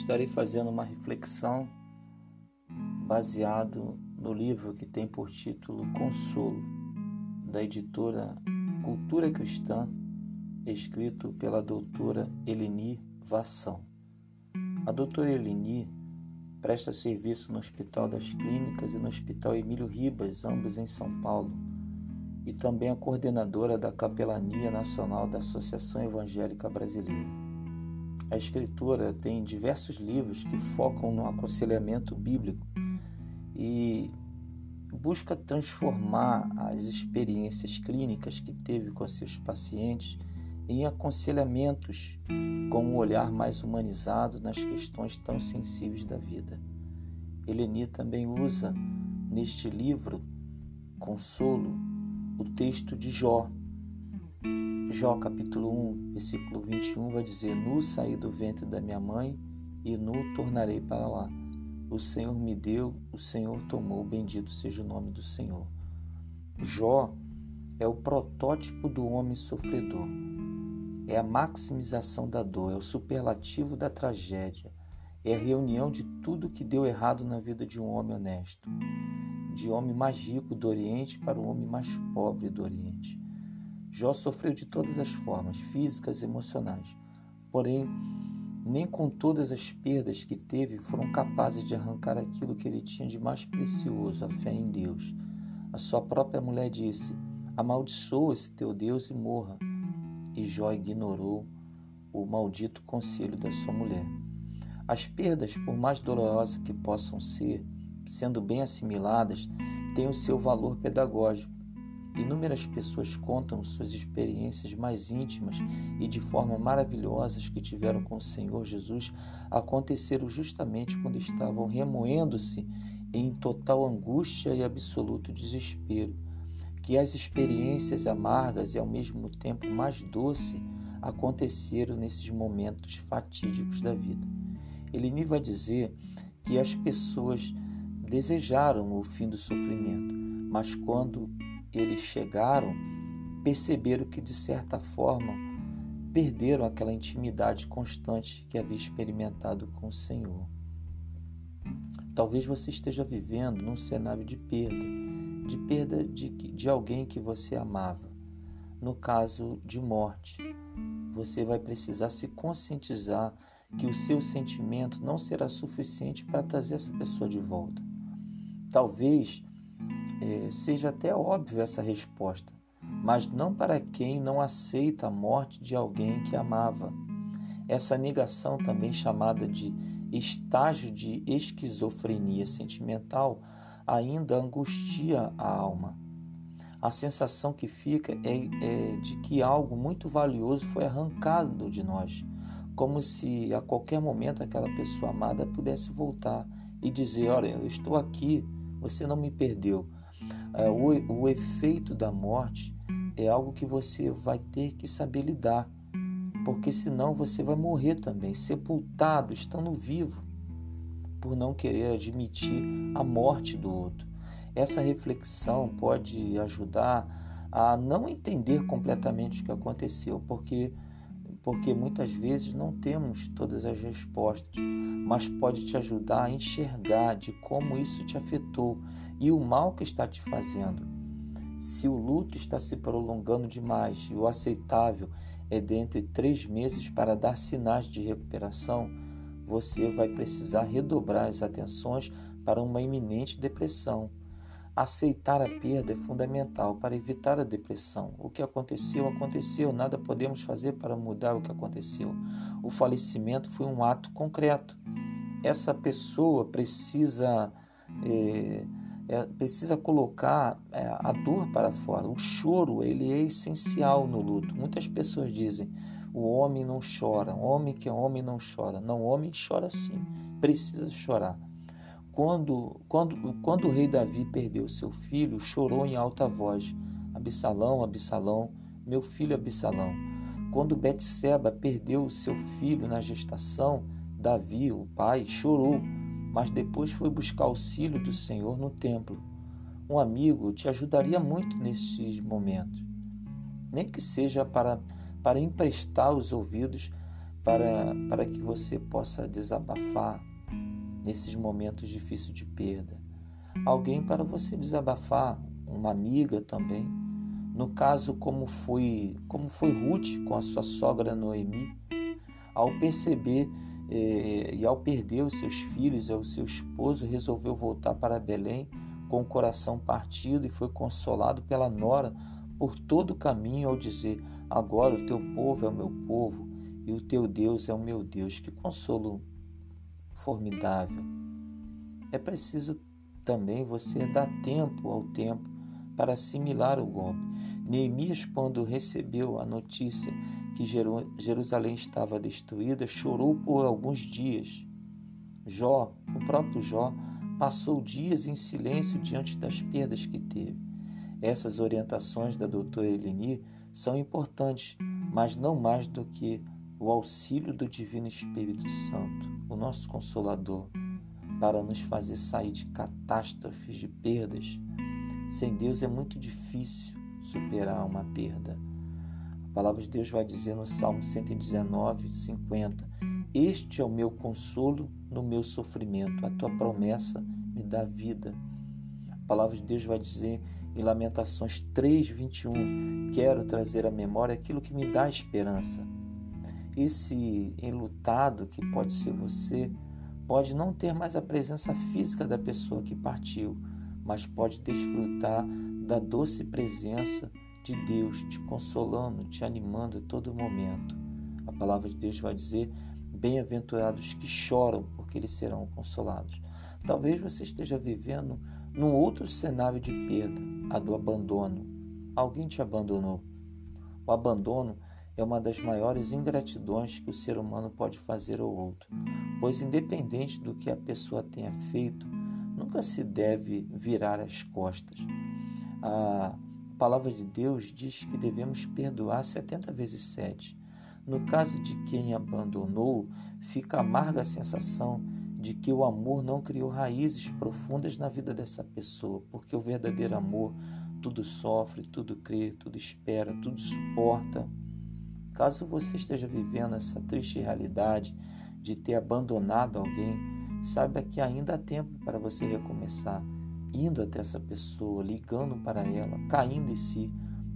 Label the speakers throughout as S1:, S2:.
S1: estarei fazendo uma reflexão baseado no livro que tem por título Consolo, da editora Cultura Cristã, escrito pela doutora Eleni Vassão. A doutora Eleni presta serviço no Hospital das Clínicas e no Hospital Emílio Ribas, ambos em São Paulo, e também a coordenadora da Capelania Nacional da Associação Evangélica Brasileira. A escritora tem diversos livros que focam no aconselhamento bíblico e busca transformar as experiências clínicas que teve com seus pacientes em aconselhamentos com um olhar mais humanizado nas questões tão sensíveis da vida. Eleni também usa neste livro Consolo o texto de Jó, Jó capítulo 1, versículo 21 vai dizer: Nu saí do ventre da minha mãe e nu tornarei para lá. O Senhor me deu, o Senhor tomou, bendito seja o nome do Senhor. Jó é o protótipo do homem sofredor. É a maximização da dor, é o superlativo da tragédia, é a reunião de tudo que deu errado na vida de um homem honesto, de homem mais rico do Oriente para o homem mais pobre do Oriente. Jó sofreu de todas as formas, físicas e emocionais. Porém, nem com todas as perdas que teve foram capazes de arrancar aquilo que ele tinha de mais precioso, a fé em Deus. A sua própria mulher disse: Amaldiçoa esse teu Deus e morra. E Jó ignorou o maldito conselho da sua mulher. As perdas, por mais dolorosas que possam ser, sendo bem assimiladas, têm o seu valor pedagógico Inúmeras pessoas contam suas experiências mais íntimas e de forma maravilhosas que tiveram com o Senhor Jesus aconteceram justamente quando estavam remoendo-se em total angústia e absoluto desespero. Que as experiências amargas e ao mesmo tempo mais doces aconteceram nesses momentos fatídicos da vida. Ele vai dizer que as pessoas desejaram o fim do sofrimento, mas quando eles chegaram, perceberam que, de certa forma, perderam aquela intimidade constante que havia experimentado com o Senhor. Talvez você esteja vivendo num cenário de perda, de perda de, de alguém que você amava. No caso de morte, você vai precisar se conscientizar que o seu sentimento não será suficiente para trazer essa pessoa de volta. Talvez seja até óbvia essa resposta, mas não para quem não aceita a morte de alguém que amava. Essa negação, também chamada de estágio de esquizofrenia sentimental, ainda angustia a alma. A sensação que fica é, é de que algo muito valioso foi arrancado de nós, como se a qualquer momento aquela pessoa amada pudesse voltar e dizer: Olha, eu estou aqui, você não me perdeu. É, o, o efeito da morte é algo que você vai ter que saber lidar, porque senão você vai morrer também, sepultado, estando vivo, por não querer admitir a morte do outro. Essa reflexão pode ajudar a não entender completamente o que aconteceu, porque porque muitas vezes não temos todas as respostas, mas pode te ajudar a enxergar de como isso te afetou e o mal que está te fazendo. Se o luto está se prolongando demais e o aceitável é dentre três meses para dar sinais de recuperação, você vai precisar redobrar as atenções para uma iminente depressão Aceitar a perda é fundamental para evitar a depressão. O que aconteceu, aconteceu, nada podemos fazer para mudar o que aconteceu. O falecimento foi um ato concreto. Essa pessoa precisa, é, precisa colocar é, a dor para fora. O choro ele é essencial no luto. Muitas pessoas dizem: o homem não chora, homem que é homem não chora. Não, o homem chora sim, precisa chorar. Quando, quando, quando o rei Davi perdeu seu filho, chorou em alta voz: Absalão, Absalão, meu filho Absalão. Quando Betseba perdeu seu filho na gestação, Davi, o pai, chorou, mas depois foi buscar auxílio do Senhor no templo. Um amigo te ajudaria muito nesses momentos, nem que seja para, para emprestar os ouvidos para, para que você possa desabafar nesses momentos difíceis de perda. Alguém para você desabafar, uma amiga também. No caso, como foi, como foi Ruth com a sua sogra Noemi, ao perceber eh, e ao perder os seus filhos e o seu esposo, resolveu voltar para Belém com o coração partido e foi consolado pela nora por todo o caminho ao dizer: Agora o teu povo é o meu povo e o teu Deus é o meu Deus. Que consolo formidável. É preciso também você dar tempo ao tempo para assimilar o golpe. Neemias, quando recebeu a notícia que Jerusalém estava destruída, chorou por alguns dias. Jó, o próprio Jó, passou dias em silêncio diante das perdas que teve. Essas orientações da doutora Eleni são importantes, mas não mais do que o auxílio do Divino Espírito Santo, o nosso Consolador, para nos fazer sair de catástrofes, de perdas. Sem Deus é muito difícil superar uma perda. A palavra de Deus vai dizer no Salmo 119, 50: Este é o meu consolo no meu sofrimento, a tua promessa me dá vida. A palavra de Deus vai dizer em Lamentações 3, 21: Quero trazer à memória aquilo que me dá esperança esse enlutado, que pode ser você, pode não ter mais a presença física da pessoa que partiu, mas pode desfrutar da doce presença de Deus te consolando, te animando a todo momento. A palavra de Deus vai dizer: Bem-aventurados que choram, porque eles serão consolados. Talvez você esteja vivendo num outro cenário de perda, a do abandono. Alguém te abandonou. O abandono é uma das maiores ingratidões que o ser humano pode fazer ao outro, pois, independente do que a pessoa tenha feito, nunca se deve virar as costas. A palavra de Deus diz que devemos perdoar 70 vezes 7. No caso de quem abandonou, fica amarga a sensação de que o amor não criou raízes profundas na vida dessa pessoa, porque o verdadeiro amor tudo sofre, tudo crê, tudo espera, tudo suporta. Caso você esteja vivendo essa triste realidade de ter abandonado alguém, saiba que ainda há tempo para você recomeçar, indo até essa pessoa, ligando para ela, caindo em si,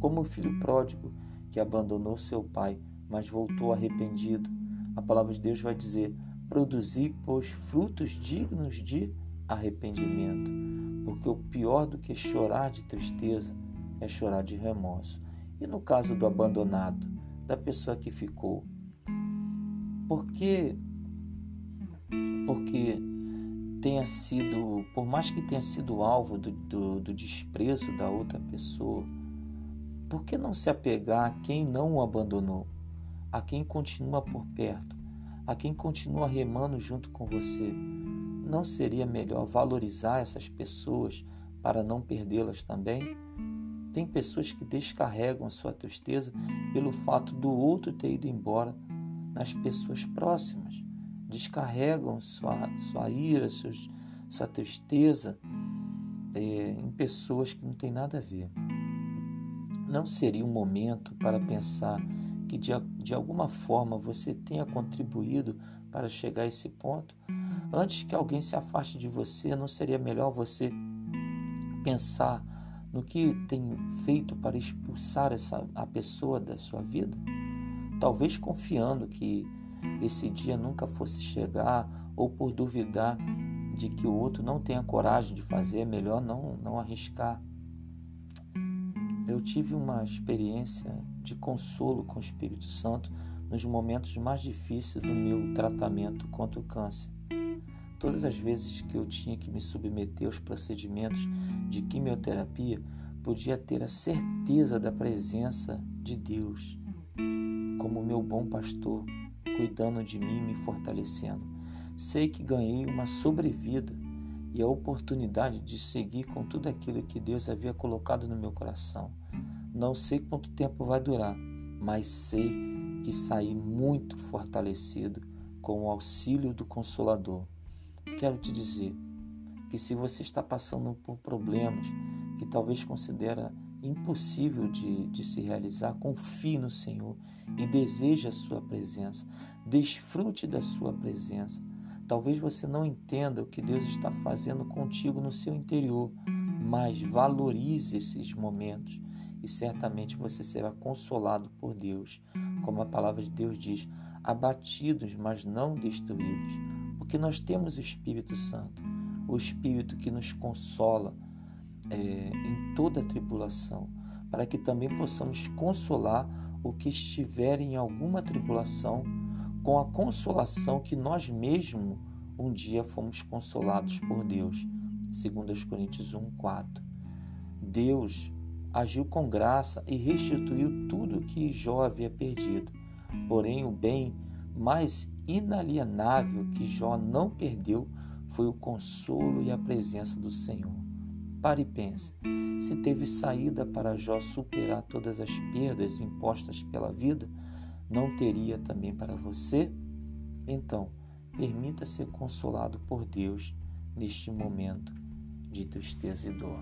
S1: como o filho pródigo que abandonou seu pai, mas voltou arrependido. A palavra de Deus vai dizer: produzir, pois, frutos dignos de arrependimento, porque o pior do que chorar de tristeza é chorar de remorso. E no caso do abandonado, da pessoa que ficou. Porque porque tenha sido, por mais que tenha sido alvo do, do, do desprezo da outra pessoa, por que não se apegar a quem não o abandonou, a quem continua por perto, a quem continua remando junto com você? Não seria melhor valorizar essas pessoas para não perdê-las também? Tem pessoas que descarregam a sua tristeza pelo fato do outro ter ido embora nas pessoas próximas. Descarregam sua, sua ira, seus, sua tristeza é, em pessoas que não têm nada a ver. Não seria um momento para pensar que de, de alguma forma você tenha contribuído para chegar a esse ponto? Antes que alguém se afaste de você, não seria melhor você pensar no que tem feito para expulsar essa, a pessoa da sua vida? Talvez confiando que esse dia nunca fosse chegar ou por duvidar de que o outro não tenha coragem de fazer, é melhor não, não arriscar. Eu tive uma experiência de consolo com o Espírito Santo nos momentos mais difíceis do meu tratamento contra o câncer. Todas as vezes que eu tinha que me submeter aos procedimentos de quimioterapia, podia ter a certeza da presença de Deus, como meu bom pastor, cuidando de mim e me fortalecendo. Sei que ganhei uma sobrevida e a oportunidade de seguir com tudo aquilo que Deus havia colocado no meu coração. Não sei quanto tempo vai durar, mas sei que saí muito fortalecido com o auxílio do Consolador. Quero te dizer que se você está passando por problemas que talvez considera impossível de, de se realizar, confie no Senhor e deseje a sua presença. Desfrute da sua presença. Talvez você não entenda o que Deus está fazendo contigo no seu interior, mas valorize esses momentos e certamente você será consolado por Deus. Como a palavra de Deus diz, abatidos, mas não destruídos, porque nós temos o Espírito Santo, o Espírito que nos consola é, em toda tribulação, para que também possamos consolar o que estiver em alguma tribulação com a consolação que nós mesmos um dia fomos consolados por Deus. 2 Coríntios 1, 4. Deus agiu com graça e restituiu tudo o que Jó havia perdido. Porém, o bem mais inalienável que Jó não perdeu foi o consolo e a presença do Senhor. Pare e pense: se teve saída para Jó superar todas as perdas impostas pela vida, não teria também para você? Então, permita ser consolado por Deus neste momento de tristeza e dor.